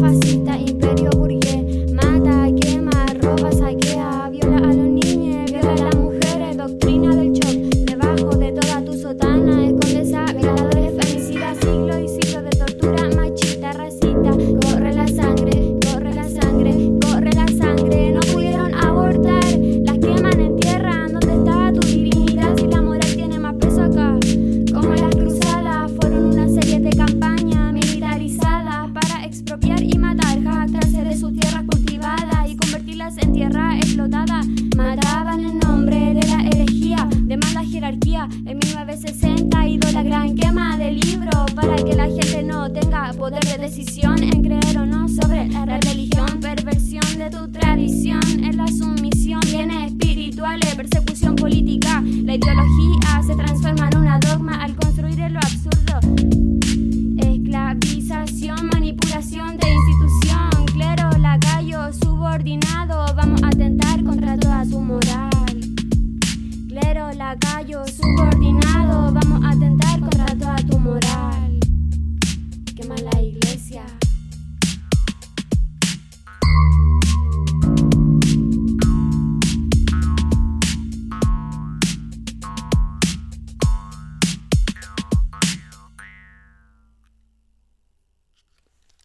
faço En 1960 y la gran quema de libros para que la gente no tenga poder de decisión en creer o no sobre la religión. Perversión de tu tradición es la sumisión, bienes espirituales, persecución política lacayos subordinados, vamos a atentar contra toda tu moral. Quema la iglesia.